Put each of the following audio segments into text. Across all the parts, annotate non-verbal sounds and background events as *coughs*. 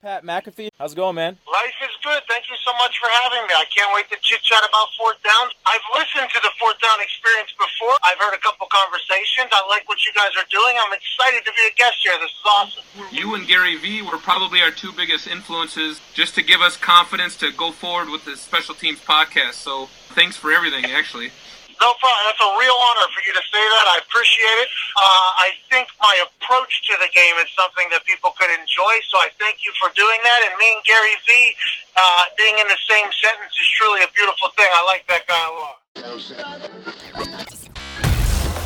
Pat McAfee, how's it going, man? Life is good. Thank you so much for having me. I can't wait to chit chat about fourth down. I've listened to the fourth down experience before. I've heard a couple conversations. I like what you guys are doing. I'm excited to be a guest here. This is awesome. You and Gary Vee were probably our two biggest influences just to give us confidence to go forward with the special teams podcast. So thanks for everything, actually. No problem. That's a real honor for you to say that. I appreciate it. Uh, I think my approach to the game is something that people could enjoy, so I thank you for doing that. And me and Gary Vee uh, being in the same sentence is truly a beautiful thing. I like that guy a lot.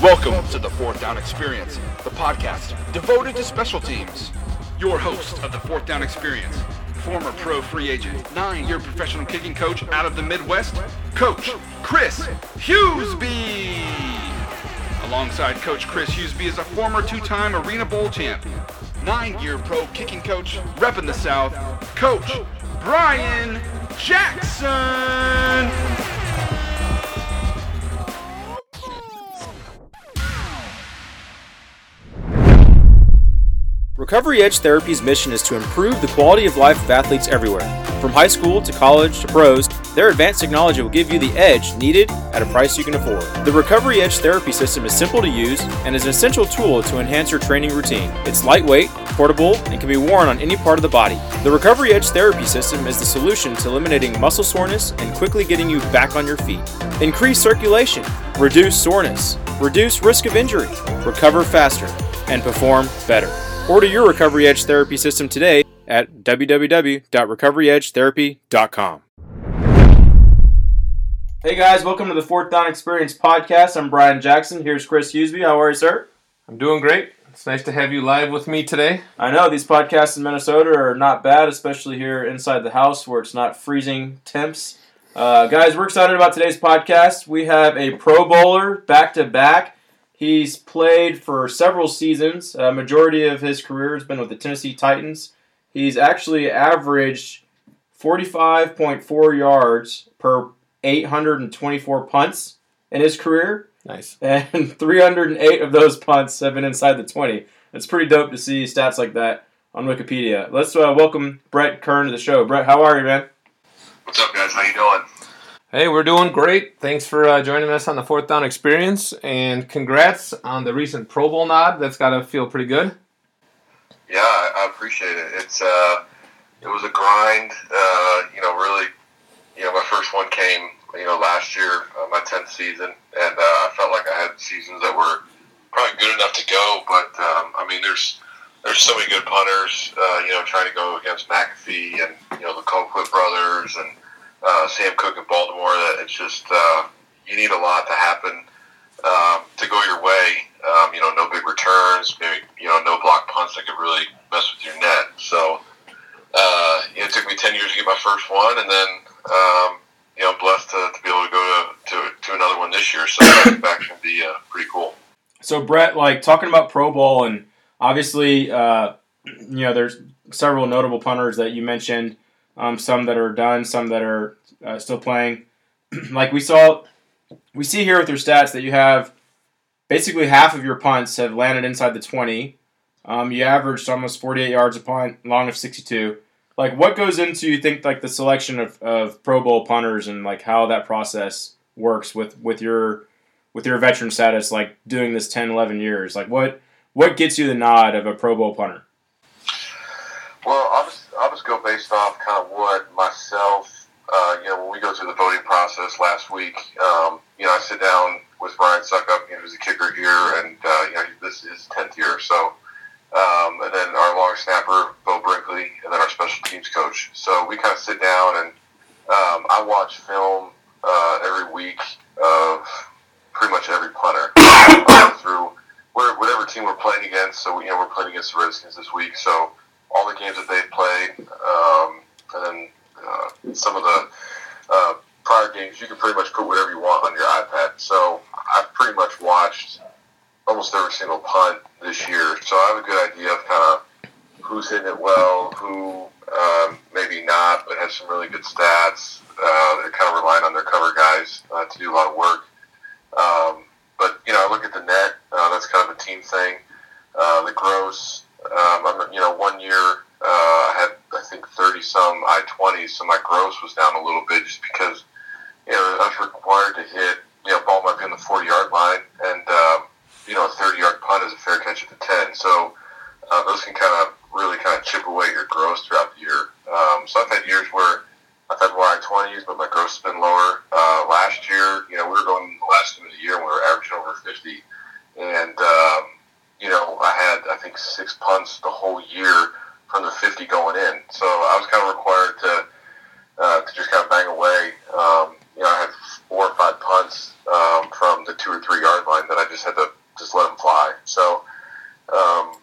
Welcome to the Fourth Down Experience, the podcast devoted to special teams. Your host of the Fourth Down Experience, former pro free agent, nine year professional kicking coach out of the Midwest, Coach Chris Husby. Alongside Coach Chris Husby is a former two time Arena Bowl champion, nine year pro kicking coach, repping the South, Coach Brian Jackson. Recovery Edge Therapy's mission is to improve the quality of life of athletes everywhere. From high school to college to pros, their advanced technology will give you the edge needed at a price you can afford. The Recovery Edge Therapy system is simple to use and is an essential tool to enhance your training routine. It's lightweight, portable, and can be worn on any part of the body. The Recovery Edge Therapy system is the solution to eliminating muscle soreness and quickly getting you back on your feet. Increase circulation, reduce soreness, reduce risk of injury, recover faster, and perform better. Order your Recovery Edge therapy system today at www.recoveryedgetherapy.com. Hey guys, welcome to the Fourth Down Experience podcast. I'm Brian Jackson. Here's Chris Husby. How are you, sir? I'm doing great. It's nice to have you live with me today. I know these podcasts in Minnesota are not bad, especially here inside the house where it's not freezing temps. Uh, guys, we're excited about today's podcast. We have a Pro Bowler back to back. He's played for several seasons. A majority of his career has been with the Tennessee Titans. He's actually averaged 45.4 yards per 824 punts in his career. Nice. *laughs* And 308 of those punts have been inside the 20. It's pretty dope to see stats like that on Wikipedia. Let's uh, welcome Brett Kern to the show. Brett, how are you, man? What's up, guys? How you doing? Hey, we're doing great. Thanks for uh, joining us on the Fourth Down Experience, and congrats on the recent Pro Bowl nod. That's got to feel pretty good. Yeah, I, I appreciate it. It's uh, it was a grind. Uh, you know, really, you know, my first one came, you know, last year, uh, my tenth season, and uh, I felt like I had seasons that were probably good enough to go. But um, I mean, there's there's so many good punters. Uh, you know, trying to go against McAfee and you know the Colquitt brothers and uh, Sam Koch in Baltimore. That it's just uh, you need a lot to happen um, to go your way. Um, you know, no big returns, maybe you know, no block punts that could really mess with your net. So uh, you know, it took me ten years to get my first one, and then um, you know, I'm blessed to, to be able to go to, to, to another one this year. So back should be uh, pretty cool. So Brett, like talking about Pro Bowl, and obviously, uh, you know, there's several notable punters that you mentioned. Um, some that are done, some that are uh, still playing. *clears throat* like we saw, we see here with your stats that you have basically half of your punts have landed inside the 20. Um, you averaged almost 48 yards a punt, long of 62. Like, what goes into you think like the selection of, of Pro Bowl punters and like how that process works with with your with your veteran status, like doing this 10, 11 years? Like, what what gets you the nod of a Pro Bowl punter? Well, I'll just, I'll just go based off kind of what myself, uh, you know, when we go through the voting process last week, um, you know, I sit down with Ryan Succop, you know, who's a kicker here, and, uh, you know, this is 10th year. So, um, and then our long snapper, Brinkley, and then our special teams coach. So we kind of sit down and um, I watch film uh, every week of pretty much every punter *coughs* through whatever team we're playing against. So, you know, we're playing against the Redskins this week. So, all the games that they've played, um, and then uh, some of the uh, prior games. You can pretty much put whatever you want on your iPad. So I've pretty much watched almost every single punt this year. So I have a good idea of kind of who's hitting it well, who um, maybe not, but has some really good stats. Uh, they're kind of relying on their cover guys uh, to do a lot of work. Um, but you know, I look at the net. Uh, that's kind of a team thing. Uh, the gross. Um, I'm, you know, one year uh, I had I think 30 some I twenties, so my gross was down a little bit just because you know I was required to hit. You know, ball might be on the forty yard line, and um, you know a thirty yard punt is a fair catch at the ten. So uh, those can kind of really kind of chip away at your gross throughout the year. Um, so I've had years where I've had I twenties, but my gross has been lower. Uh, last year, you know, we were going the last game of the year, and we were averaging over fifty, and um, you know, I had I think six punts the whole year from the 50 going in. So I was kind of required to uh, to just kind of bang away. Um, you know, I had four or five punts um, from the two or three yard line that I just had to just let them fly. So um,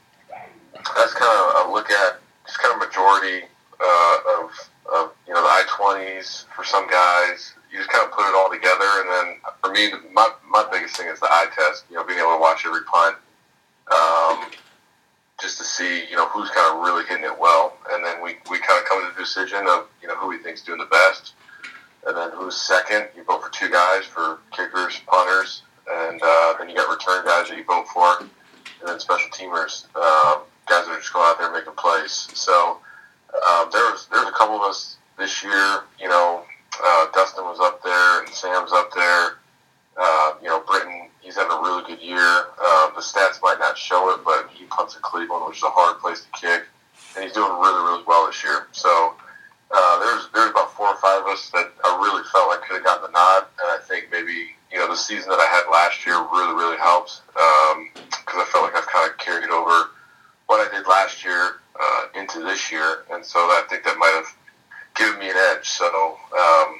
that's kind of a look at just kind of majority uh, of, of you know the I twenties for some guys. You just kind of put it all together, and then for me, my my biggest thing is the eye test. You know, being able to watch every punt um, just to see, you know, who's kind of really hitting it well. And then we, we kind of come to the decision of, you know, who we think's doing the best. And then who's second. You vote for two guys for kickers, punters, and uh, then you got return guys that you vote for, and then special teamers, um, guys that are just going out there making plays. So um, there was there's a couple of us this year. You know, uh, Dustin was up there, and Sam's up there. Uh, you know, Britton he's having a really good year. Uh, the stats might not show it, but he punts at Cleveland, which is a hard place to kick, and he's doing really, really well this year. So uh, there's there's about four or five of us that I really felt like could have gotten the nod, and I think maybe you know the season that I had last year really, really helped because um, I felt like I've kind of carried over what I did last year uh, into this year, and so I think that might have given me an edge. So um,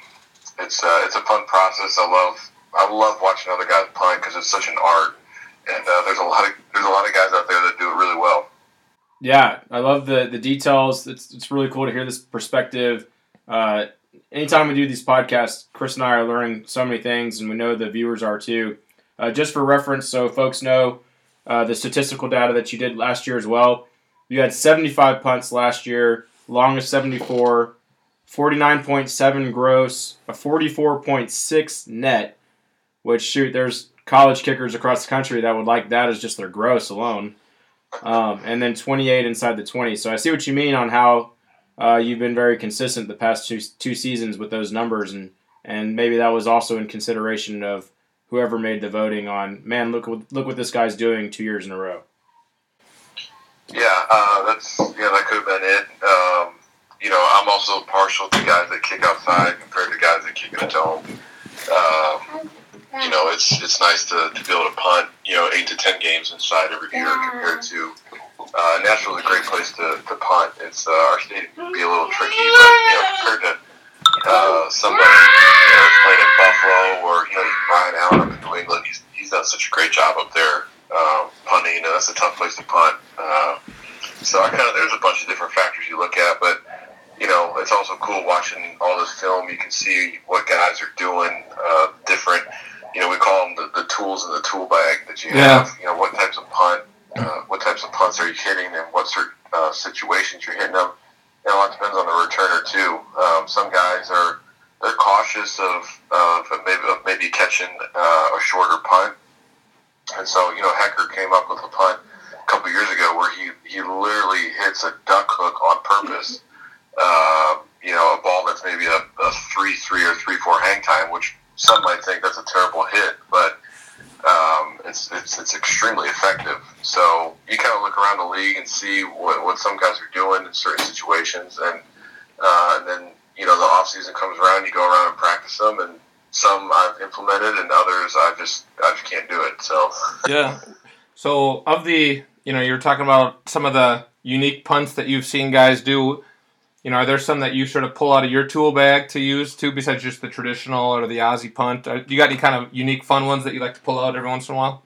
it's uh, it's a fun process. I love I love watching other guys punt because it's such an art, and uh, there's a lot of there's a lot of guys out there that do it really well. Yeah, I love the the details. It's it's really cool to hear this perspective. Uh, anytime we do these podcasts, Chris and I are learning so many things, and we know the viewers are too. Uh, just for reference, so folks know uh, the statistical data that you did last year as well. You had 75 punts last year, long longest 74, 49.7 gross, a 44.6 net, which shoot, there's college kickers across the country that would like that as just their gross alone. Um, and then 28 inside the 20. So I see what you mean on how uh, you've been very consistent the past two, two seasons with those numbers, and and maybe that was also in consideration of whoever made the voting on. Man, look look what this guy's doing two years in a row. Yeah, uh, that's yeah, that could have been it. Um, you know, I'm also partial to guys that kick outside compared to guys that kick in a dome. Um, you know, it's it's nice to, to be able to punt, you know, eight to ten games inside every year compared to uh, Nashville's a great place to, to punt. It's uh, our state can be a little tricky, but you know, compared to uh, somebody you know, playing in Buffalo or you know Ryan Allen up in New England, he's he's done such a great job up there uh, punting. You know, that's a tough place to punt. Uh, so I kind of there's a bunch of different factors you look at, but you know, it's also cool watching all this film. You can see what guys are doing, uh, different you know, we call them the, the tools in the tool bag that you Yeah. have. You know, what types of punt, uh, what types of punts are you hitting, and what sort uh, situations you're hitting them. You know, it depends on the returner too. Um, some guys are they're cautious of, of maybe of maybe catching uh, a shorter punt, and so you know Hekker came up with a punt a couple years ago where he he literally hits a duck hook on purpose. Uh, you know, a ball that's maybe a, a three three or three four hang time, which some might think that's a terrible hit, but um, it's, it's it's extremely effective. So you kind of look around the league and see what, what some guys are doing in certain situations, and uh, and then you know the off season comes around, you go around and practice them, and some I've implemented, and others I just I just can't do it. So *laughs* Yeah. So of the, you know, you're talking about some of the unique punts that you've seen guys do. You know, are there some that you sort of pull out of your tool bag to use too, besides just the traditional or the Aussie punt? Are, you got any kind of unique, fun ones that you like to pull out every once in a while?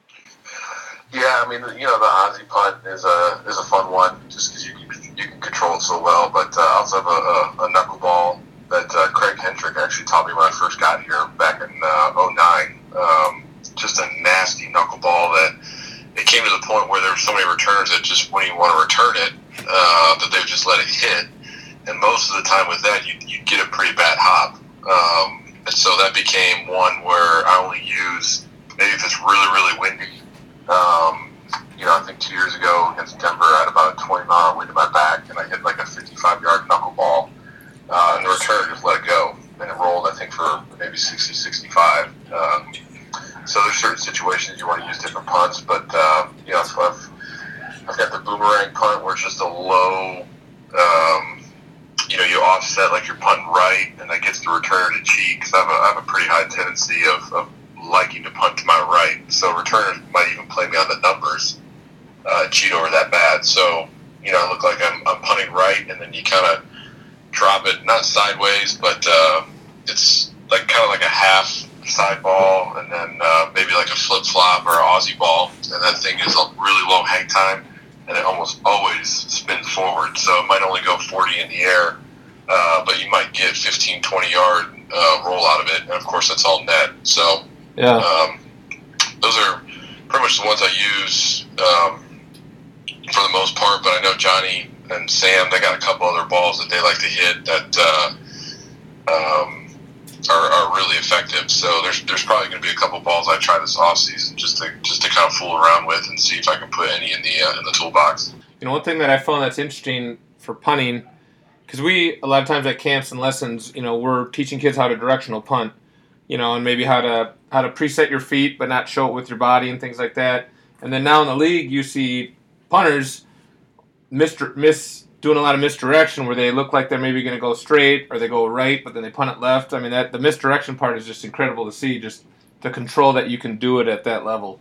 Yeah, I mean, you know, the Aussie punt is a is a fun one just because you can you can control it so well. But uh, I also have a, a, a knuckleball that uh, Craig Hentrich actually taught me when I first got here back in uh, 09. Um, just a nasty knuckleball that it came to the point where there were so many returners that just when you want to return it, uh, that they would just let it hit and most of the time with that, you you get a pretty bad hop. Um, and so that became one where I only use maybe if it's really really windy. Um, you know, I think two years ago against Denver, I had about a 20 mile wind in my back, and I hit like a 55 yard knuckleball. Uh, and the return just let it go, and it rolled. I think for maybe 60, 65. Um, so there's certain situations you want to use different punts, but um, you know, I've, I've got the boomerang punt where it's just a low. Um, you know, you offset like you're punting right, and that gets the returner to cheat. Because I, have have a pretty high tendency of, of liking to punt to my right, so returners might even play me on the numbers, uh, cheat over that bad. So you know, I look like I'm, I'm punting right, and then you kind of drop it not sideways, but uh, it's like kind of like a half side ball, and then uh, maybe like a flip flop or Aussie ball, and that thing is a really low hang time, and it almost always spins forward. So it might only go 40 in the air, uh, but you might get 15, 20 yard uh, roll out of it, and of course that's all net. So Yeah. um, those are pretty much the ones I use um, for the most part. But I know Johnny and Sam, they got a couple other balls that they like to hit that uh, um, are, are really effective. So there's there's probably going to be a couple balls I try this off season just to just to kind of fool around with and see if I can put any in the uh, in the toolbox. You know, one thing that I found that's interesting for punting, because we a lot of times at camps and lessons, you know, we're teaching kids how to directional punt, you know, and maybe how to how to preset your feet but not show it with your body and things like that. And then now in the league, you see punters mis miss doing a lot of misdirection where they look like they're maybe going to go straight or they go right, but then they punt it left. I mean, that the misdirection part is just incredible to see, just the control that you can do it at that level.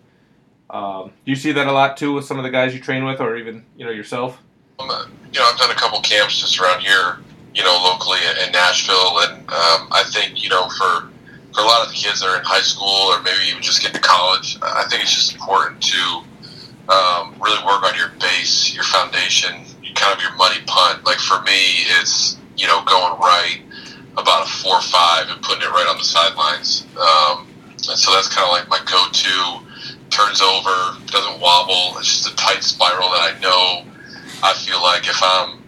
Um, do you see that a lot too with some of the guys you train with, or even you know yourself? Um, uh, you know, I've done a couple camps just around here, you know, locally in, Nashville, and um, I think you know for for a lot of the kids that are in high school or maybe even just getting to college, I think it's just important to um, really work on your base, your foundation, kind of your money punt. Like for me, it's you know going right about a four or five and putting it right on the sidelines. Um, and so that's kind of like my go-to. Turns over, doesn't wobble. It's just a tight spiral that I know. I feel like if I'm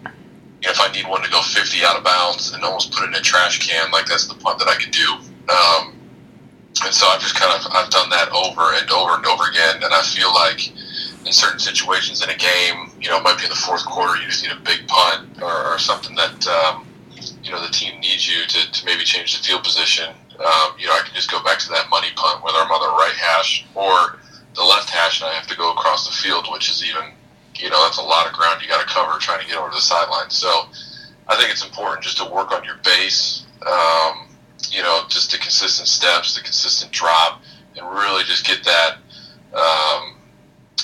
if I need one to go 50 out of bounds and almost put it in a trash can, like that's the punt that I can do. Um, and so I've just kind of I've done that over and over and over again, and I feel like in certain situations in a game, you know, it might be in the fourth quarter, you just need a big punt or, or something that um, you know the team needs you to, to maybe change the field position. Um, you know, I can just go back to that money punt, whether I'm on the right hash or the left hash, and I have to go across the field, which is even you know that's a lot of ground you got to cover trying to get over the sideline. So I think it's important just to work on your base. Um, you know, just the consistent steps, the consistent drop, and really just get that um,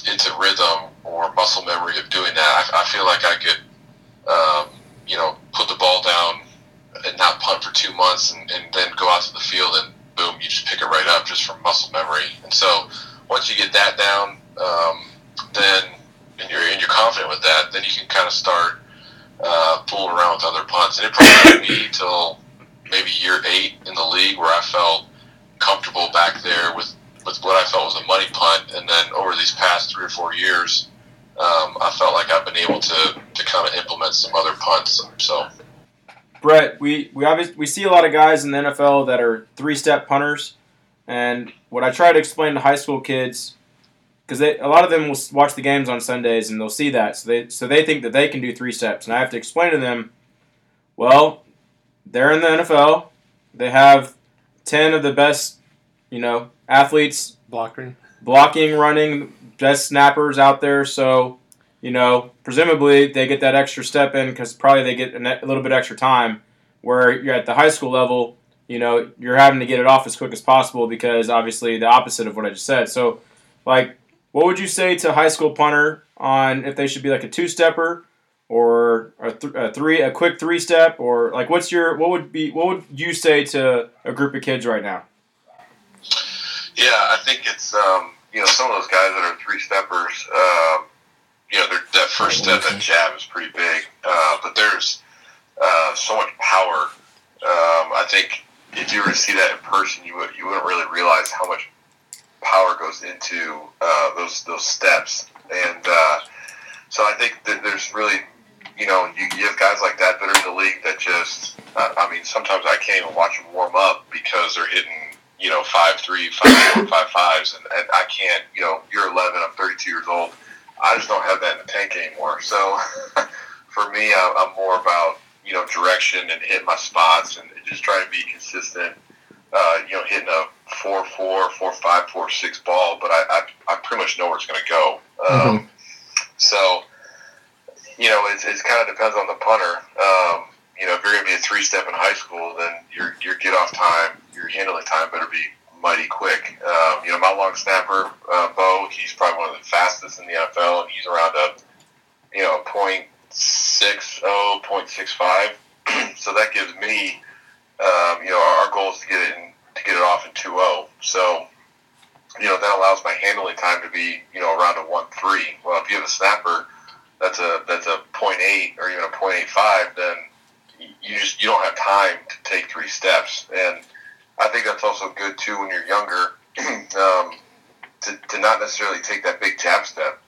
into rhythm or muscle memory of doing that. I, I feel like I could, um, you know, put the ball down and not punt for two months, and, and then go out to the field and boom, you just pick it right up just from muscle memory. And so once you get that down, um, then and you're and you're confident with that, then you can kind of start uh, fooling around with other punts. And it probably took me till maybe year eight in the league where I felt comfortable back there with, with what I felt was a money punt. And then over these past three or four years, um, I felt like I've been able to, to kind of implement some other punts. So, Brett, we we obviously we see a lot of guys in the NFL that are three step punters, and what I try to explain to high school kids, because a lot of them will watch the games on Sundays and they'll see that, so they so they think that they can do three steps, and I have to explain to them, well, they're in the NFL, they have ten of the best, you know, athletes Blocking. blocking, running, best snappers out there. So, you know, presumably they get that extra step in because probably they get a little bit extra time. Where you're at the high school level, you know, you're having to get it off as quick as possible because obviously the opposite of what I just said. So, like, what would you say to a high school punter on if they should be like a two stepper or a, th- a three, a quick three step, or like what's your what would be what would you say to a group of kids right now? Yeah, I think it's, um, you know, some of those guys that are three steppers, um, you know, they're- that first step, that jab is pretty big. Uh, but there's uh, so much power. Um, I think if you were to see that in person, you, would, you wouldn't really realize how much power goes into uh, those those steps. And uh, so I think that there's really, you know, you, you have guys like that that are in the league that just, uh, I mean, sometimes I can't even watch them warm up because they're hitting, you know, five three, five four, *coughs* five fives, and, and I can't, you know, you're 11, I'm 32 years old. I just don't have that in the tank anymore. So *laughs* for me, I'm, I'm more about, you know, direction and hit my spots and just trying to be consistent uh, you know, hitting a four four, four five, four six ball, but I, I, I pretty much know where it's going to go. Um, Mhm. So, you know, it's, it's kind of depends on the punter. Um, you know, if you're going to be a three step in high school, then your your get off time, your handling time better be mighty quick. Um, you know, my long snapper, uh, Beau, he's probably one of the fastest in the NFL, and he's around a you know point six oh, point six five. *clears throat* so that gives me, um, you know, our, our goal is to get it in, to get it off in two oh. So, you know, that allows my handling time to be, you know, around a one three. Well, if you have a snapper, that's a that's a point eight or even a point eight five, then you just you don't have time to take three steps. And I think that's also good too when you're younger, um, to, to not necessarily take that big jab step,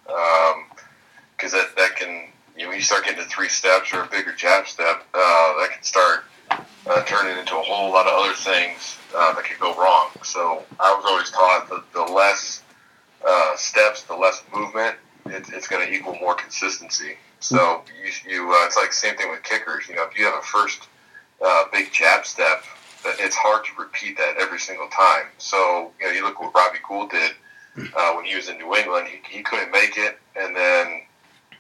because that that can you know when you start getting to three steps or a bigger jab step, uh, that can start uh, turning into a whole lot of other things uh, that could go wrong. So I was always taught that the less uh, steps, the less movement, it, it's going to equal more consistency. So you, you uh, it's like same thing with kickers. You know, if you have a first uh, big jab step, that it's hard to repeat that every single time. So you know, you look what Robbie Gould did uh, when he was in New England. He, he couldn't make it, and then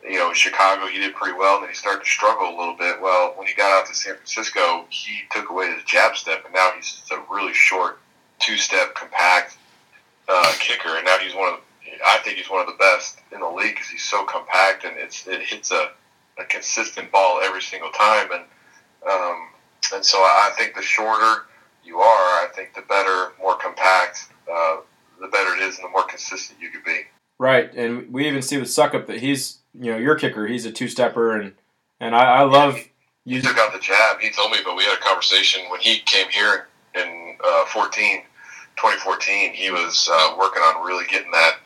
you know, in Chicago, he did pretty well, and then he started to struggle a little bit. Well, when he got out to San Francisco, he took away his jab step, and now he's a really short, two-step, compact uh, kicker, and now he's one of, I think he's one of the best in the league because he's so compact, and it's it hits a, a consistent ball every single time, and um, and so I think the shorter you are, I think the better, more compact, uh, the better it is, and the more consistent you could be. Right, and we even see with Succop that he's you know your kicker. He's a two stepper, and and I, I love He you. took out the jab. He told me, but we had a conversation when he came here in uh, 14, 2014. He was uh, working on really getting that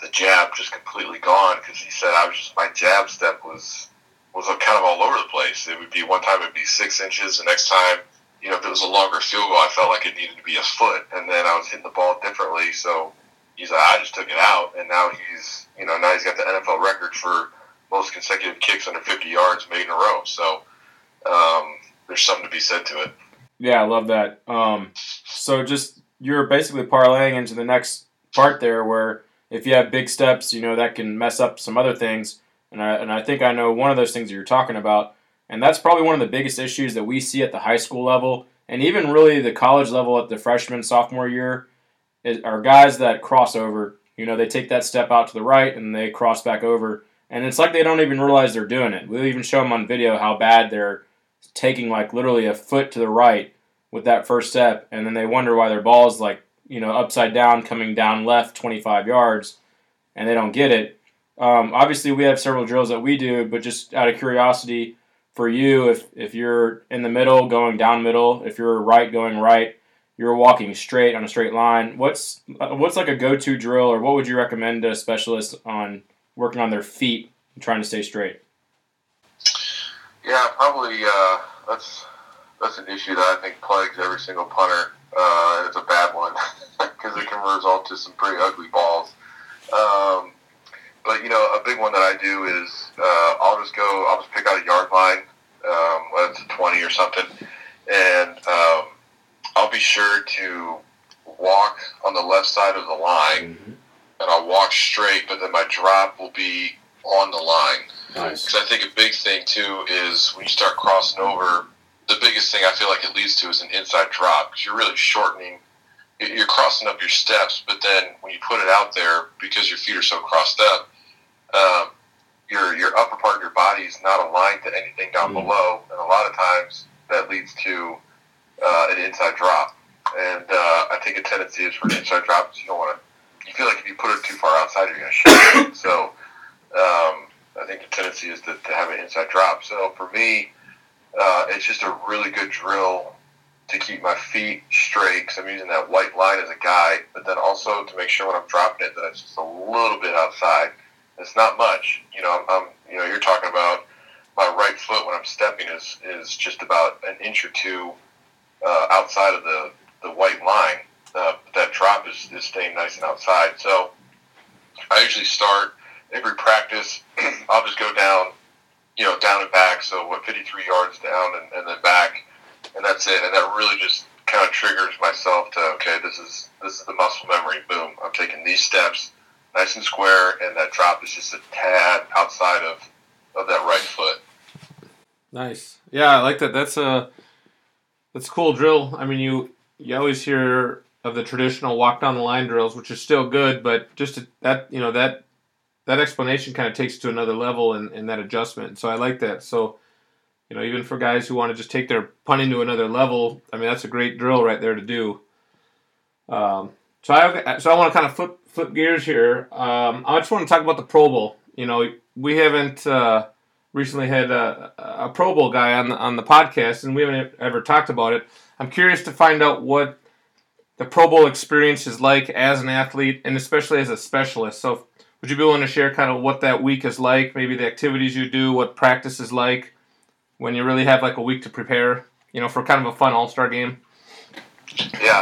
the jab just completely gone because he said I was just my jab step was was kind of all over the place. It would be one time it'd be six inches, the next time you know if it was a longer field goal, I felt like it needed to be a foot, and then I was hitting the ball differently. So he's like, I just took it out, and now he's you know now he's got the NFL record for most consecutive kicks under 50 yards made in a row. So um, there's something to be said to it. Yeah, I love that. Um, so just you're basically parlaying into the next part there, where if you have big steps, you know that can mess up some other things. And I and I think I know one of those things that you're talking about, and that's probably one of the biggest issues that we see at the high school level, and even really the college level at the freshman sophomore year, are guys that cross over. You know, they take that step out to the right and they cross back over, and it's like they don't even realize they're doing it. We'll even show them on video how bad they're taking like literally a foot to the right with that first step, and then they wonder why their ball is like you know upside down, coming down left 25 yards, and they don't get it. Um, obviously, we have several drills that we do, but just out of curiosity for you, if if you're in the middle going down middle, if you're right going right, you're walking straight on a straight line. What's what's like a go-to drill, or what would you recommend to specialists on working on their feet and trying to stay straight? Yeah, probably uh, that's that's an issue that I think plagues every single punter, uh, it's a bad one *laughs* because it can result to some pretty ugly balls. Um, but you know, a big one that I do is uh, I'll just go, I'll just pick out a yard line, um, whether it's a twenty or something, and um, I'll be sure to walk on the left side of the line, and I'll walk straight, but then my drop will be on the line. Nice. Because I think a big thing too is when you start crossing over, the biggest thing I feel like it leads to is an inside drop because you're really shortening. You're crossing up your steps, but then when you put it out there, because your feet are so crossed up, um, your your upper part of your body is not aligned to anything down Mm. below, and a lot of times that leads to uh, an inside drop. And uh, I think a tendency is for an inside drop is you don't want to. You feel like if you put it too far outside, you're going to shoot. *coughs* So um, I think the tendency is to, to have an inside drop. So for me, uh, it's just a really good drill to keep my feet straight because I'm using that white line as a guide, but then also to make sure when I'm dropping it that it's just a little bit outside. It's not much, you know. I'm, I'm you know, you're talking about my right foot when I'm stepping is is just about an inch or two uh, outside of the the white line. Uh, but that drop is, is staying nice and outside. So I usually start every practice. *clears throat* I'll just go down, you know, down and back. So what, 53 yards down and, and then back, and that's it. And that really just kind of triggers myself to okay, this is this is the muscle memory. Boom, I'm taking these steps, nice and square, and that drop is just a tad outside of of that right foot. Nice. Yeah, I like that. That's a that's a cool drill. I mean, you you always hear of the traditional walk down the line drills, which is still good, but just to, that you know that that explanation kind of takes it to another level in that adjustment. So I like that. So you know, even for guys who want to just take their punting to another level, I mean, that's a great drill right there to do. Um, so I so I want to kind of flip flip gears here. Um, I just want to talk about the Pro Bowl. You know, we haven't uh, recently had a, a Pro Bowl guy on the on the podcast, and we haven't ever talked about it. I'm curious to find out what the Pro Bowl experience is like as an athlete, and especially as a specialist. So, would you be willing to share kind of what that week is like? Maybe the activities you do, what practice is like when you really have like a week to prepare. You know, for kind of a fun All Star game. Yeah,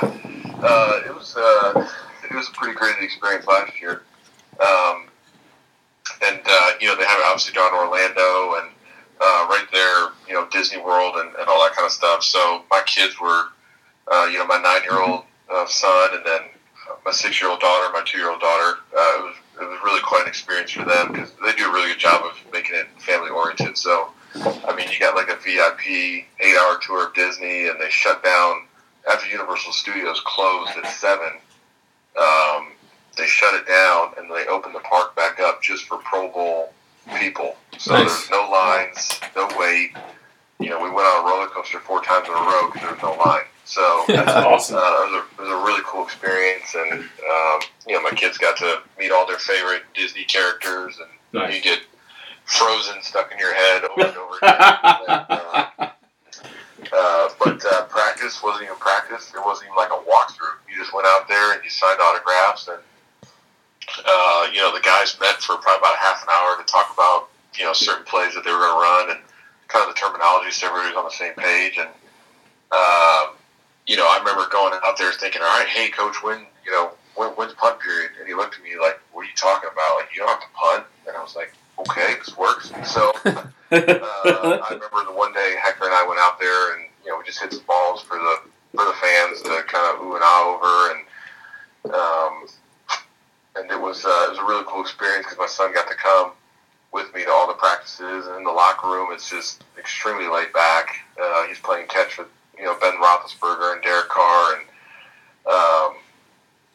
uh, it was uh, it was a pretty great experience last year, um, and uh, you know they have obviously down Orlando and uh, right there, you know Disney World and, and all that kind of stuff. So my kids were, uh, you know, my nine year old uh, son and then my six year old daughter, my two year old daughter. Uh, it was it was really quite an experience for them because they do a really good job of making it family oriented. So I mean, you got like a VIP eight hour tour of Disney, and they shut down after Universal Studios closed at seven. Um, they shut it down and they opened the park back up just for Pro Bowl people. So Nice. there's no lines, no wait. You know, we went on a roller coaster four times in a row because there was no line. So *laughs* That's awesome. uh, it, was a, it was a really cool experience, and um, you know, my kids got to meet all their favorite Disney characters, and Nice. you get Frozen stuck in your head over and over again. *laughs* And, uh, uh, but uh, practice wasn't even practice. It wasn't even like a walkthrough. You just went out there and you signed autographs, and uh, you know the guys met for probably about a half an hour to talk about you know certain plays that they were going to run and kind of the terminology, so everybody was on the same page. And um, you know, I remember going out there thinking, all right, hey, coach, when you know when, when's punt period? And he looked at me like, what are you talking about? Like you don't have to punt. And I was like, okay, this works. So *laughs* uh, I remember the one day Hekker and I went out there and you know we just hit some balls for the for the fans to kind of ooh and ah over and um, and it was uh, it was a really cool experience because my son got to come with me to all the practices and in the locker room it's just extremely laid back. Uh, he's playing catch with you know Ben Roethlisberger and Derek Carr and um,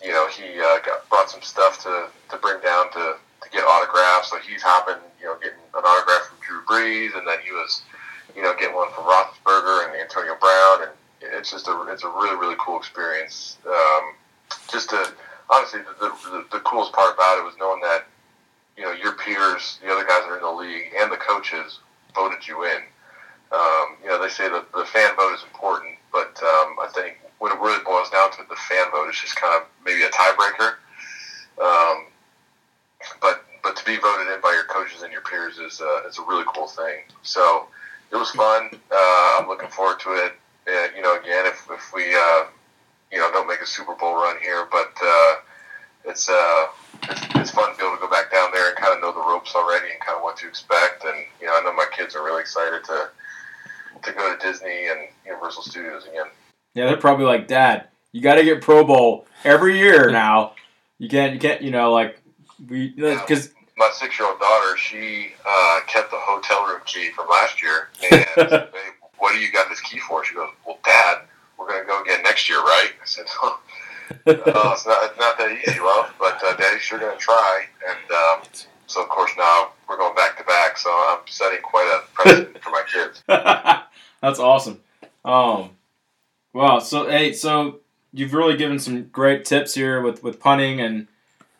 you know he uh, got brought some stuff to to bring down to to get autographs. So he's hopping, you know, getting an autograph from Drew Brees, and then he was, you know, getting one from Roethlisberger and Antonio Brown, and it's just a it's a really really cool experience. Um, just to honestly, the, the the coolest part about it was knowing that, you know, your peers, the other guys that are in the league, and the coaches voted you in. Um, you know, they say that the fan vote is important, but um, I think when it really boils down to it, the fan vote is just kind of maybe a tiebreaker. Um, but but to be voted in by your coaches and your peers is uh, is a really cool thing. So it was fun. Uh, I'm looking forward to it. Uh, you know, again, if if we uh, you know don't make a Super Bowl run here, but uh, it's uh it's, it's fun to be able to go back down there and kind of know the ropes already and kind of what to expect. And you know, I know my kids are really excited to to go to Disney and Universal Studios again. Yeah, they're probably like, Dad, you got to get Pro Bowl every year now. You can't, you can't, you know, like we because my six year old daughter, she uh, kept the hotel room key from last year. And *laughs* said, what do you got this key for? She goes, Well, Dad, we're going to go again next year, right? I said, *laughs* Oh, oh, it's, not, it's not that easy, love, but uh, Daddy's sure going to try. And um, so, of course, now we're going back to back. So I'm setting quite a precedent for my kids. *laughs* that's awesome. Um, wow. So hey, so you've really given some great tips here with with punting and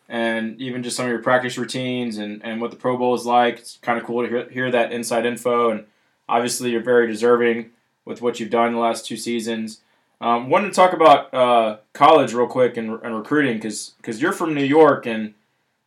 and even just some of your practice routines and, and what the Pro Bowl is like. It's kind of cool to hear, hear that inside info. And obviously, you're very deserving with what you've done the last two seasons. Um, wanted to talk about uh, college real quick and, and recruiting because you're from New York and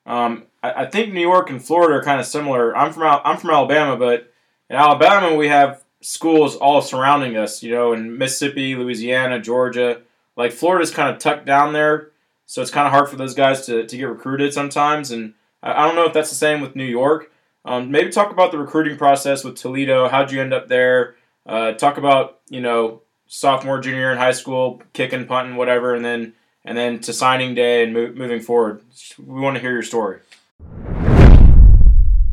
um, I, I think New York and Florida are kind of similar. I'm from I'm from Alabama, but in Alabama we have schools all surrounding us. You know, in Mississippi, Louisiana, Georgia. Like Florida's kind of tucked down there, so it's kind of hard for those guys to, to get recruited sometimes. And I, I don't know if that's the same with New York. Um, maybe talk about the recruiting process with Toledo. How'd you end up there? Uh, talk about you know sophomore, junior in high school, kicking, punting, whatever, and then and then to signing day and mo- moving forward. We want to hear your story.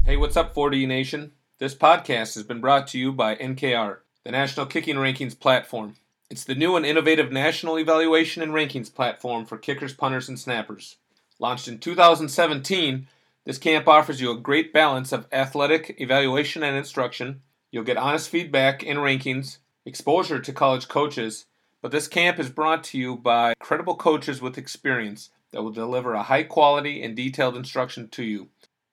Hey, what's up, 4D Nation? This podcast has been brought to you by NKR, the National Kicking Rankings platform. It's the new and innovative national evaluation and rankings platform for kickers, punters, and snappers. Launched in 2017, this camp offers you a great balance of athletic evaluation and instruction. You'll get honest feedback and rankings, exposure to college coaches, but this camp is brought to you by credible coaches with experience that will deliver a high quality and detailed instruction to you.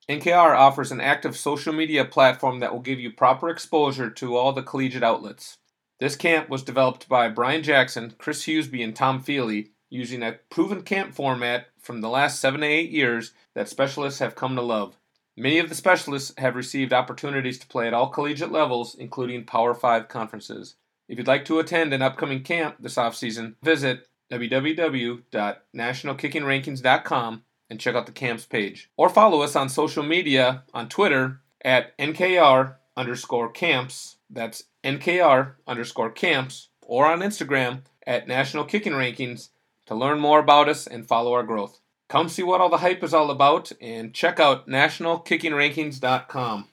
NKR offers an active social media platform that will give you proper exposure to all the collegiate outlets. This camp was developed by Brian Jackson, Chris Husby, and Tom Feely using a proven camp format from the last seven to eight years that specialists have come to love. Many of the specialists have received opportunities to play at all collegiate levels, including Power 5 conferences. If you'd like to attend an upcoming camp this offseason, visit www.nationalkickingrankings.com and check out the camps page. Or follow us on social media on Twitter at NKR underscore camps. That's NKR underscore camps. Or on Instagram at National Kicking Rankings to learn more about us and follow our growth. Come see what all the hype is all about and check out nationalkickingrankings.com.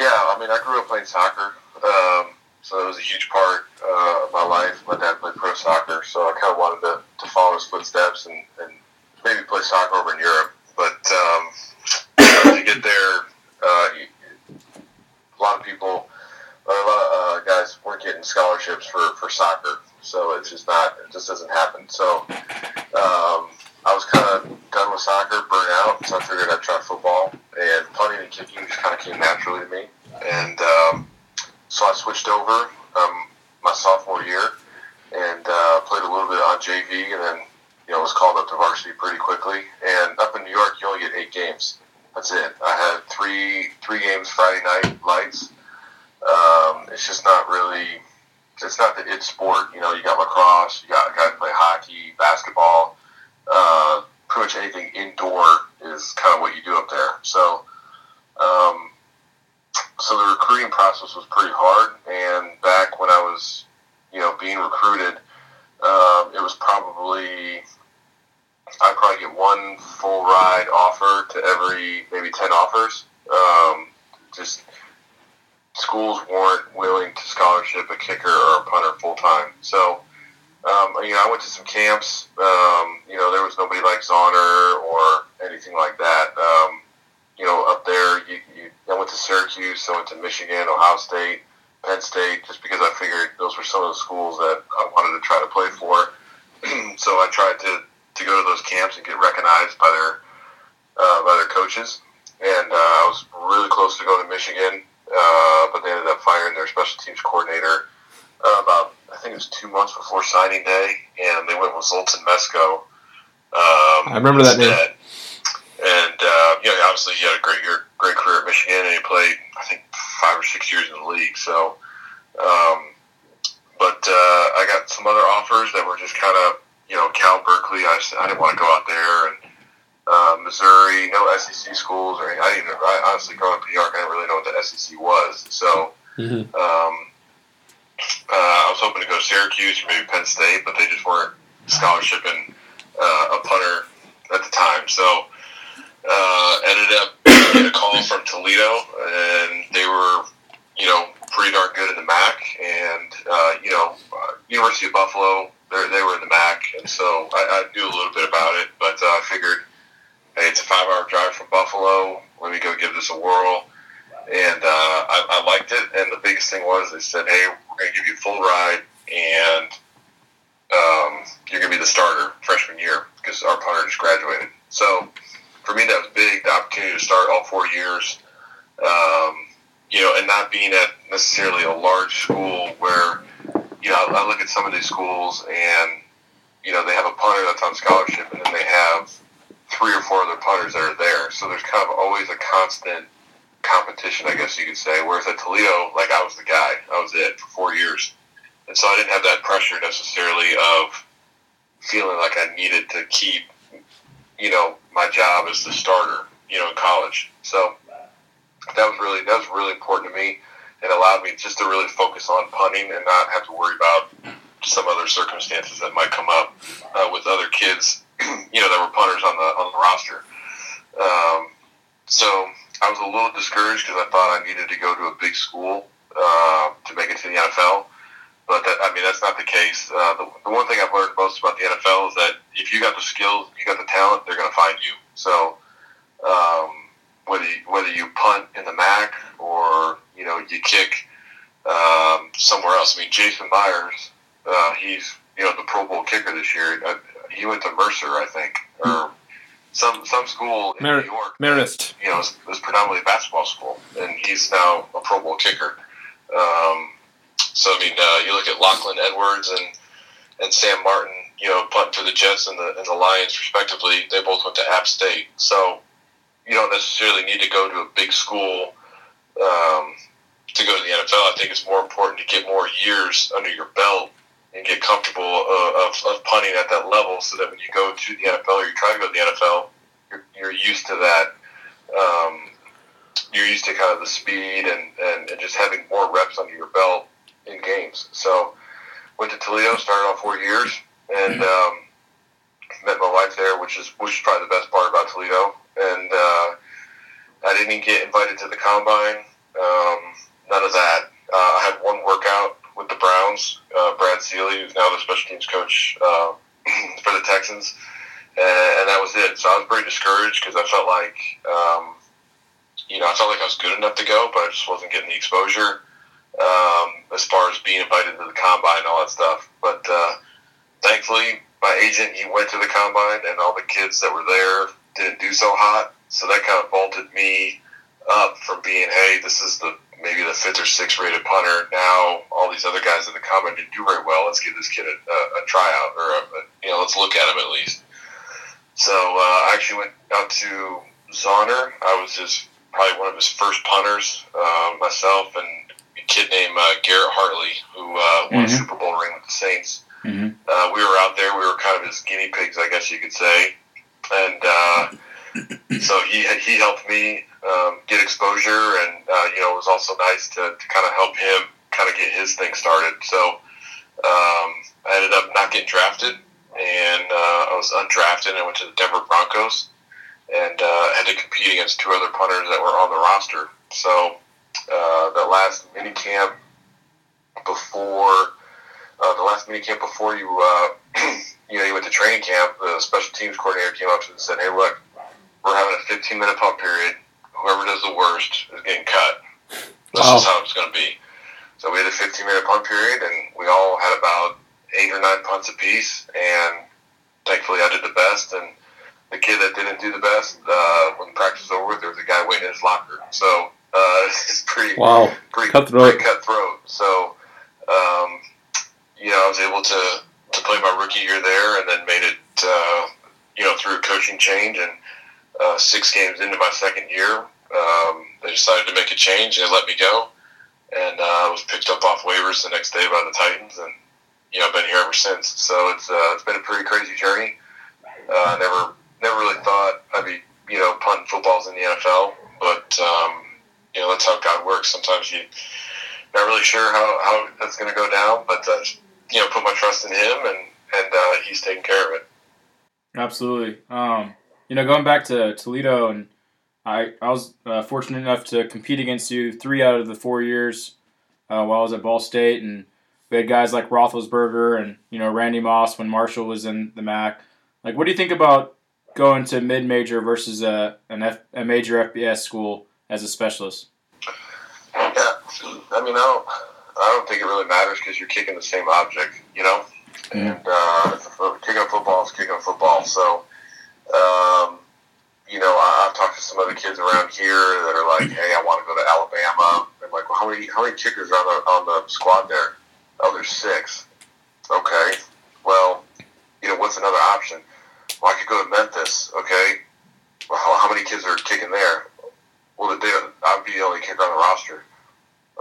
Yeah, I mean, I grew up playing soccer, um, so it was a huge part uh, of my life. My dad played pro soccer, so I kind of wanted to, to follow his footsteps and, and maybe play soccer over in Europe. But um, to get there, uh, a lot of people, a lot of uh, guys weren't getting scholarships for, for soccer, so it's just not, it just doesn't happen. So um, I was kind of done with soccer, burnt out, so I figured I'd try football. And punting and kicking just kind of came naturally to me. And um, so I switched over um, my sophomore year and uh, played a little bit on JV, and then you know was called up to varsity pretty quickly. And up in New York, you only get eight games. That's it. I had three three games Friday night lights. Um, it's just not really. It's not the it sport. You know, you got lacrosse, you got guys play hockey, basketball. Uh, pretty much anything indoor is kind of what you do up there. So, um, so the recruiting process was pretty hard. And back when I was, you know, being recruited, um, it was probably I'd probably get one full ride offer to every maybe ten offers. Um, just schools weren't willing to scholarship a kicker or a punter full time. So, um, you know, I went to some camps. Um, you know, there was nobody Zahner or anything like that. Um, you know, up there, you, you, I went to Syracuse, I went to Michigan, Ohio State, Penn State, just because I figured those were some of the schools that I wanted to try to play for. *clears throat* so I tried to, to go to those camps and get recognized by their uh, by their coaches. And uh, I was really close to going to Michigan, uh, but they ended up firing their special teams coordinator uh, about I think it was two months before signing day, and they went with Zoltan Mesko. Um, I remember that name. And uh, you know, obviously, he had a great year, great career at Michigan, and he played I think five or six years in the league. So, um, but uh, I got some other offers that were just kind of you know Cal Berkeley. I, I didn't want to go out there, and uh, Missouri, no SEC schools, or I didn't. even- I, honestly, growing up in New York, I didn't really know what the SEC was. So. Mm-hmm. Um, uh, I was hoping to go to Syracuse or maybe Penn State, but they just weren't scholarshiping uh, a punter at the time. So uh, ended up getting a call from Toledo, and they were, you know, pretty darn good in the MAC. And uh, you know, uh, University of Buffalo, they were in the MAC, and so I, I knew a little bit about it. But uh, I figured, hey, it's a five-hour drive from Buffalo. Let me go give this a whirl and uh, I, I liked it. And the biggest thing was they said, "Hey, we're going to give you a full ride, and um, you're going to be the starter freshman year because our punter just graduated." So for me, that was big. The opportunity to start all four years, um, you know, and not being at necessarily a large school where you know I, I look at some of these schools and you know they have a punter that's on scholarship, and then they have three or four other punters that are there. So there's kind of always a constant competition, I guess you could say. Whereas at Toledo, like I was the guy, I was it for four years, and so I didn't have that pressure necessarily of feeling like I needed to keep, you know, my job as the starter, you know, in college. So that was really that was really important to me. it allowed me just to really focus on punting and not have to worry about some other circumstances that might come up uh, with other kids, *clears throat* you know, that were punters on the on the roster. Um, so I was a little discouraged because I thought I needed to go to a big school uh, to make it to the NFL. But that, I mean, that's not the case. Uh, the, the one thing I've learned most about the NFL is that if you got the skills, you got the talent, they're going to find you. So um, whether you, whether you punt in the MAC or you know you kick um, somewhere else. I mean, Jason Myers, uh, he's you know the Pro Bowl kicker this year. Uh, he went to Mercer, I think, or some some school in Mer- New York. Marist. You know, it was, was predominantly a basketball school, and he's now a Pro Bowl kicker. Um, so I mean, uh, you look at Lachlan Edwards and and Sam Martin, you know, punt for the Jets and the and the Lions respectively. They both went to App State, so you don't necessarily need to go to a big school um, to go to the NFL. I think it's more important to get more years under your belt and get comfortable uh, of, of punting at that level, so that when you go to the NFL or you try to go to the NFL, you're, you're used to that. Um, you're used to kind of the speed and, and, and just having more reps under your belt in games. So went to Toledo, started off four years, and um, met my wife there, which is which is probably the best part about Toledo. And uh, I didn't even get invited to the combine. Um, none of that. Uh, I had one workout with the Browns. Uh, Brad Seely, who's now the special teams coach uh, *clears throat* for the Texans, and, and that was it. So I was very discouraged because I felt like, um, you know, I felt like I was good enough to go, but I just wasn't getting the exposure um, as far as being invited to the combine and all that stuff. But uh, thankfully, my agent he went to the combine, and all the kids that were there didn't do so hot. So that kind of vaulted me up from being, hey, this is the maybe the fifth or sixth rated punter. Now all these other guys in the combine didn't do very well. Let's give this kid a, a, a tryout, or a, a, you know, let's look at him at least. So uh, I actually went out to Zauner. I was his probably one of his first punters uh, myself, and a kid named uh, Garrett Hartley, who uh, won a Mhm. Super Bowl ring with the Saints. Mhm. Uh, we were out there. We were kind of his guinea pigs, I guess you could say. And uh, *coughs* so he he helped me um, get exposure, and uh, you know it was also nice to, to kind of help him kind of get his thing started. So um, I ended up not getting drafted, and uh, I was undrafted. and went to the Denver Broncos, and uh, had to compete against two other punters that were on the roster. So uh, the last mini camp before uh, the last mini camp before you uh, *clears throat* you know you went to training camp, the special teams coordinator came up to and said, "Hey, look, we're having a 15 minute pump period. Whoever does the worst is getting cut. This Wow. is how it's going to be." So we had a 15 minute punt period, and we all had about eight or nine punts apiece, and thankfully I did the best. And the kid that didn't do the best, uh, when practice was over, there was a guy waiting in his locker. So uh, *laughs* it's pretty Wow. pretty Cutthroat. pretty cutthroat. So, um, you know, I was able to, to play my rookie year there, and then made it, uh, you know, through a coaching change. And uh, six games into my second year, um, they decided to make a change. They let me go, and uh, I was picked up off waivers the next day by the Titans, and you know, I've been here ever since. So it's uh, it's been a pretty crazy journey. Uh, never never really thought I'd be you know punting footballs in the NFL, but um, you know that's how God works. Sometimes you not really sure how, how that's going to go down, but uh, you know put my trust in Him, and and uh, He's taking care of it. Absolutely. Um, you know, going back to Toledo, and I, I was uh, fortunate enough to compete against you three out of the four years uh, while I was at Ball State, and we had guys like Roethlisberger and you know Randy Moss when Marshall was in the MAC. Like, what do you think about going to mid major versus a an F, a major FBS school as a specialist? Yeah, I mean, I don't, I don't think it really matters because you're kicking the same object, you know. And uh, kicking football is kicking a football. So, um, you know, I, I've talked to some other kids around here that are like, "Hey, I want to go to Alabama." I'm like, well, "How many how many kickers are on the on the squad there?" Oh, there's six. Okay, well, you know, what's another option? Well, I could go to Memphis. Okay, well, how, many kids are kicking there? Well, the day I'd be the only kicker on the roster.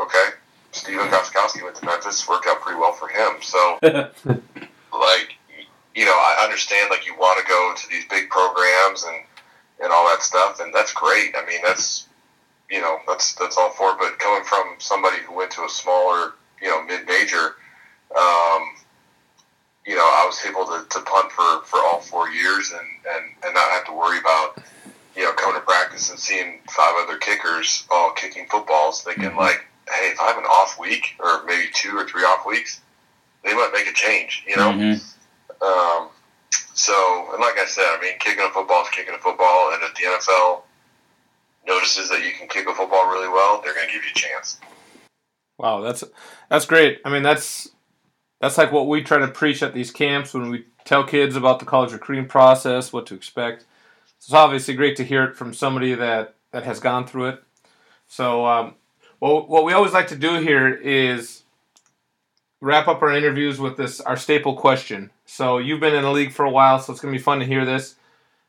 Okay, Stephen Gostkowski went to Memphis, worked out pretty well for him. So, *laughs* like, you know, I understand like you want to go to these big programs and and all that stuff, and that's great. I mean, that's you know, that's that's all for. it. But coming from somebody who went to a smaller, you know, mid major, um, you know, I was able to, to punt for, for all four years and, and, and not have to worry about, you know, coming to practice and seeing five other kickers all kicking footballs, thinking like, hey, if I have an off week or maybe two or three off weeks, they might make a change, you know. Um, so, and like I said, I mean, kicking a football is kicking a football, and if the NFL notices that you can kick a football really well, they're going to give you a chance. Wow, that's that's great. I mean, that's that's like what we try to preach at these camps when we tell kids about the college recruiting process, what to expect. It's obviously great to hear it from somebody that that has gone through it. So, um, well, what we always like to do here is wrap up our interviews with this our staple question. So, you've been in the league for a while, so it's going to be fun to hear this.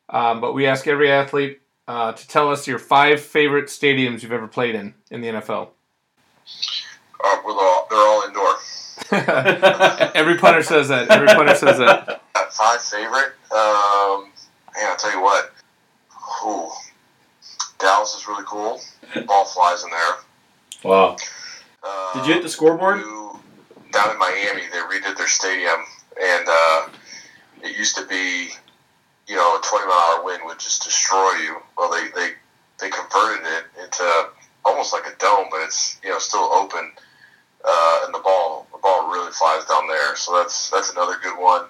Um, but we ask every athlete uh, to tell us your five favorite stadiums you've ever played in in the NFL. Uh, we're all, they're all indoor. *laughs* Every punter says that. Every punter says that. At *laughs* five favorite, um, man, I'll tell you what. Ooh, Dallas is really cool. Ball flies in there. Wow. Uh, Did you hit the scoreboard? down in Miami, they redid their stadium, and uh, it used to be, you know, a 20 mile hour wind would just destroy you. Well, they, they, they converted it into almost like a dome, but it's, you know, still open. Uh, and the ball, the ball really flies down there. So that's, that's another good one.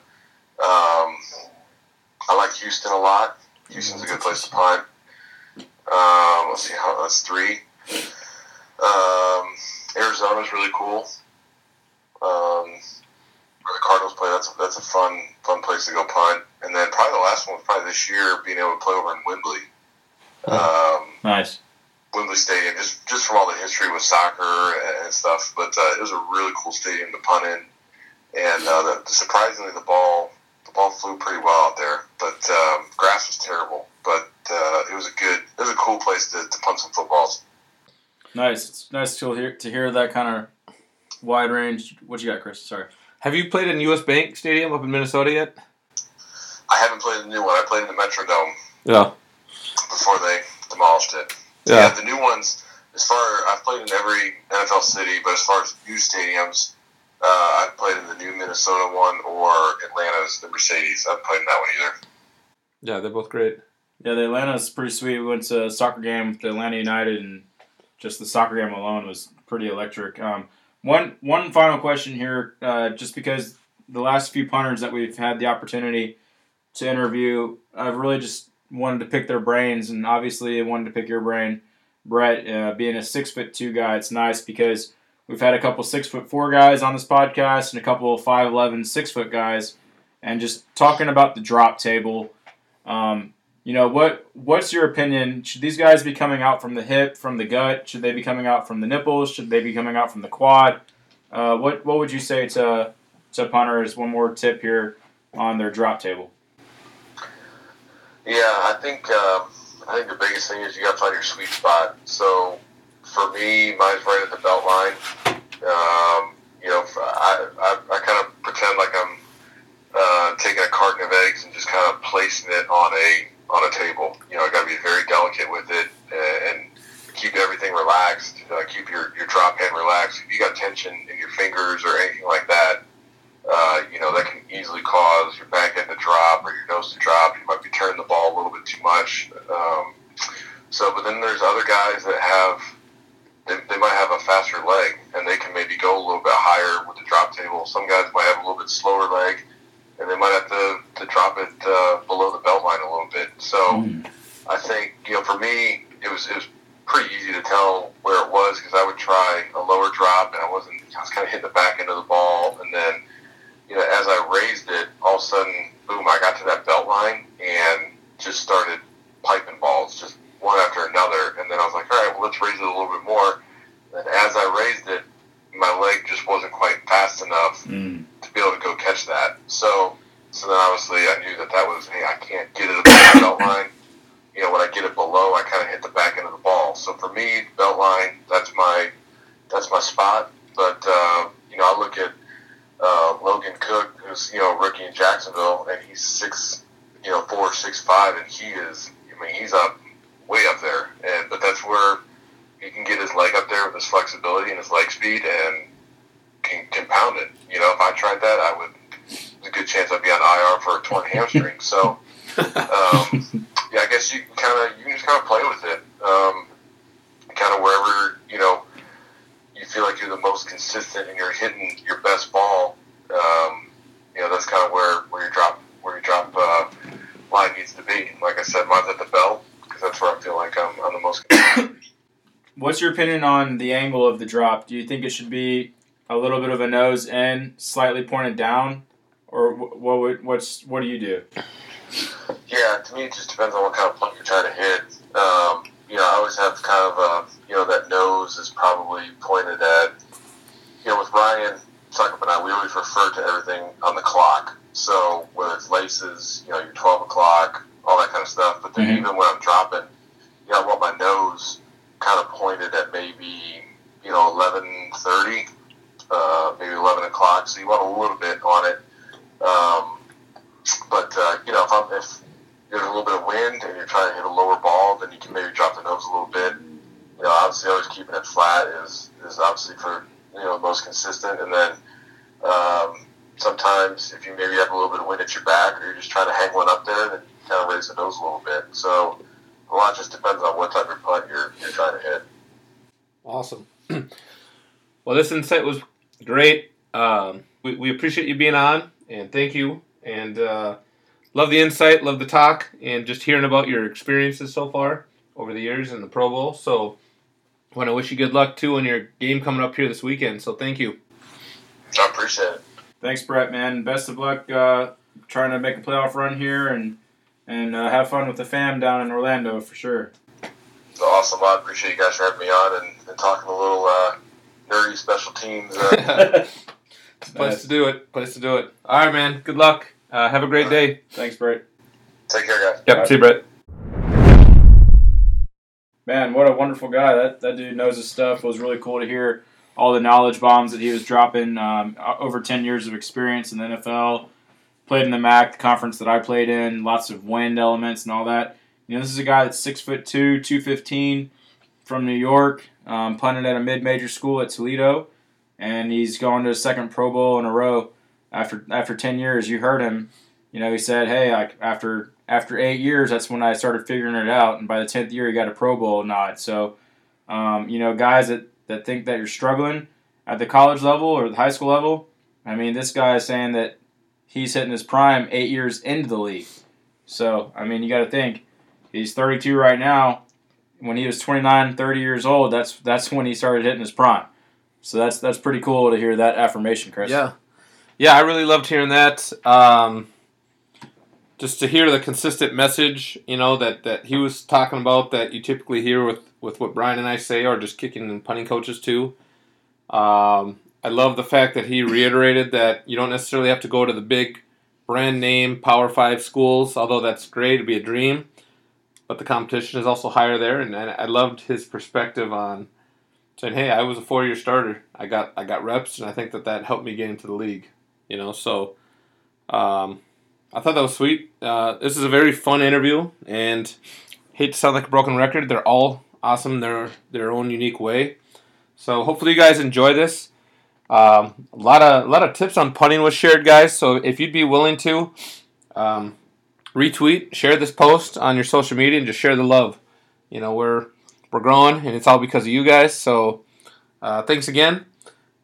Um, I like Houston a lot. Houston's a good place to punt. Um, let's see how that's three. Um, Arizona's really cool. Um, where the Cardinals play, that's a, that's a fun fun place to go punt. And then probably the last one was probably this year being able to play over in Wembley, um, Nice. Wembley Stadium, just just from all the history with soccer and, and stuff. But uh, it was a really cool stadium to punt in, and uh, the, surprisingly the ball the ball flew pretty well out there. But um, grass was terrible. But uh, it was a good, it was a cool place to, to punt some footballs. Nice. It's nice to hear to hear that kind of wide range. What you got, Chris? Sorry. Have you played in U.S. Bank Stadium up in Minnesota yet? I haven't played the new one. I played in the Metrodome Yeah. before they demolished it. Yeah. the new ones. As far I've played in every NFL city, but as far as new stadiums, uh, I've played in the new Minnesota one or Atlanta's the Mercedes. I haven't played in that one either. Yeah, they're both great. Yeah, the Atlanta's pretty sweet. We went to a soccer game with the Atlanta United, and just the soccer game alone was pretty electric. Um, one one final question here, uh, just because the last few punters that we've had the opportunity to interview, I've really just wanted to pick their brains, and obviously I wanted to pick your brain, Brett. Uh, being a six foot two guy, it's nice because we've had a couple six foot four guys on this podcast and a couple of 5'11", six foot guys, and just talking about the drop table. Um, you know what? What's your opinion? Should these guys be coming out from the hip, from the gut? Should they be coming out from the nipples? Should they be coming out from the quad? Uh, what What would you say to to punters? One more tip here on their drop table. Yeah, I think um, I think the biggest thing is you got to find your sweet spot. So for me, mine's right at the belt line. Um, you know, I, I, I kind of pretend like I'm uh, taking a carton of eggs and just kind of placing it on a on a table. You know, got to be very delicate with it and keep everything relaxed. Uh, keep your your drop hand relaxed. If you got tension in your fingers or anything like that, uh, you know, that can easily cause your back end to drop or your nose to drop. You might be turning the ball a little bit too much. Um, so, but then there's other guys that have, they, they might have a faster leg and they can maybe go a little bit higher with the drop table. Some guys might have a little bit slower leg and they might have to, to drop it uh, below the belt line a little bit. So I think, you know, for me, it was, it was pretty easy to tell where it was because I would try a lower drop and I wasn't, I was kind of hitting the back end of the ball and then, you know, as I raised it, all of a sudden, boom, I got to that belt line and just started piping balls, just one after another. And then I was like, all right, well, let's raise it a little bit more. And as I raised it, my leg just wasn't quite fast enough Mm. to be able to go catch that. So, so then obviously I knew that that was, hey, I can't get it above the *coughs* belt line. You know, when I get it below, I kind of hit the back end of the ball. So for me, belt line, that's my, that's my spot. But uh, you know, I look at uh, Logan Cooke, who's you know rookie in Jacksonville, and he's six, you know, four, six, five, and he is. I mean, he's up way up there. And but that's where he can get his leg up there with his flexibility and his leg speed and can, can pound it. You know, if I tried that, I would. There's a good chance I'd be on IR for a torn hamstring. So, um, *laughs* yeah, I guess you kind of you can just kind of play with it. Um, kind of wherever you know you feel like you're the most consistent and you're hitting your best ball. Um, you know, that's kind of where where your drop where your drop uh, line needs to be. Like I said, mine's at the belt because that's where I feel like I'm, I'm the most. *coughs* What's your opinion on the angle of the drop? Do you think it should be a little bit of a nose in, slightly pointed down, or what? Would, what's what do you do? Yeah, to me, it just depends on what kind of punt you're trying to hit. Um, you know, I always have kind of a, you know, that nose is probably pointed at, you know, with Ryan Succop and I, we always refer to everything on the clock. So whether it's laces, you know, your 12 o'clock, all that kind of stuff. But then Mhm. even when I'm dropping, you know, I want my nose kind of pointed at maybe, you know, 11.30, uh, maybe 11 o'clock. So you want a little bit on it. Um, but, uh, you know, if, I'm, if there's a little bit of wind and you're trying to hit a lower ball, then you can maybe drop the nose a little bit. You know, obviously, always keeping it flat is, is obviously for, you know, most consistent. And then um, sometimes if you maybe have a little bit of wind at your back or you're just trying to hang one up there, then you kind of raise the nose a little bit. So a lot just depends on what type of putt you're, you're trying to hit. Awesome. *clears throat* well, this insight was great. Um, we, we appreciate you being on, and thank you. And uh, love the insight, love the talk, and just hearing about your experiences so far over the years in the Pro Bowl. So, I want to wish you good luck too on your game coming up here this weekend. So, thank you. I appreciate it. Thanks, Brett. Man, best of luck uh, trying to make a playoff run here and and uh, have fun with the fam down in Orlando for sure. It's awesome. I appreciate you guys for having me on and, and talking a little uh, nerdy special teams. *laughs* Place to do it. Place to do it. All right, man. Good luck. Uh, have a great day. Thanks, Brett. take care, guys. Yep. See you, Brett. Man, what a wonderful guy. That that dude knows his stuff. It was really cool to hear all the knowledge bombs that he was dropping. Um, over ten years of experience in the NFL, played in the MAC, the conference that I played in. Lots of wind elements and all that. You know, this is a guy that's six foot two, two fifteen, from New York. Um, punted at a mid-major school at Toledo, and he's going to his second Pro Bowl in a row after after ten years. You heard him. You know, he said, "Hey, I, after after eight years, that's when I started figuring it out, and by the tenth year, he got a Pro Bowl nod." So, um, you know, guys that that think that you're struggling at the college level or the high school level, I mean, this guy is saying that he's hitting his prime eight years into the league. So, I mean, you got to think he's 32 right now. When he was 29, 30 years old, that's that's when he started hitting his prime. So that's that's pretty cool to hear that affirmation, Chris. Yeah, yeah, I really loved hearing that. Um, just to hear the consistent message, you know, that, that he was talking about that you typically hear with, with what Brian and I say, or just kicking and punting coaches too. Um, I love the fact that he reiterated that you don't necessarily have to go to the big brand name Power Five schools, although that's great, it'd be a dream. But the competition is also higher there, and, and I loved his perspective on saying, "Hey, I was a four-year starter. I got I got reps, and I think that that helped me get into the league." You know, so um, I thought that was sweet. Uh, this is a very fun interview, and hate to sound like a broken record. They're all awesome their their own unique way. So hopefully you guys enjoy this. Um, a lot of a lot of tips on punting was shared, guys. So if you'd be willing to um, retweet, share this post on your social media, and just share the love. You know we're we're growing, and it's all because of you guys. So uh, thanks again.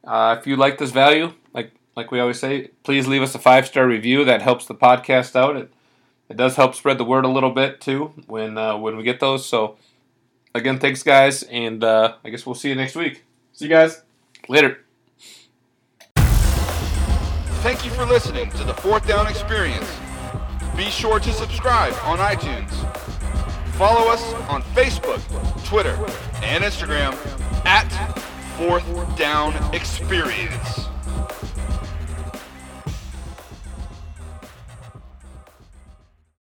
Uh, if you like this value, like like we always say, please leave us a five star review. That helps the podcast out. It it does help spread the word a little bit too when uh, when we get those. So again, thanks guys, and uh, I guess we'll see you next week. See you guys. Later. Thank you for listening to the Fourth Down Experience. Be sure to subscribe on iTunes. Follow us on Facebook, Twitter, and Instagram at Fourth Down Experience.